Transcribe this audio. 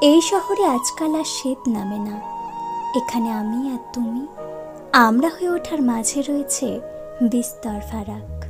এই শহরে আজকাল আর শীত নামে না। এখানে আমি আর তুমি, আমরা হয়ে ওঠার মাঝে রয়েছে বিস্তর ফারাক।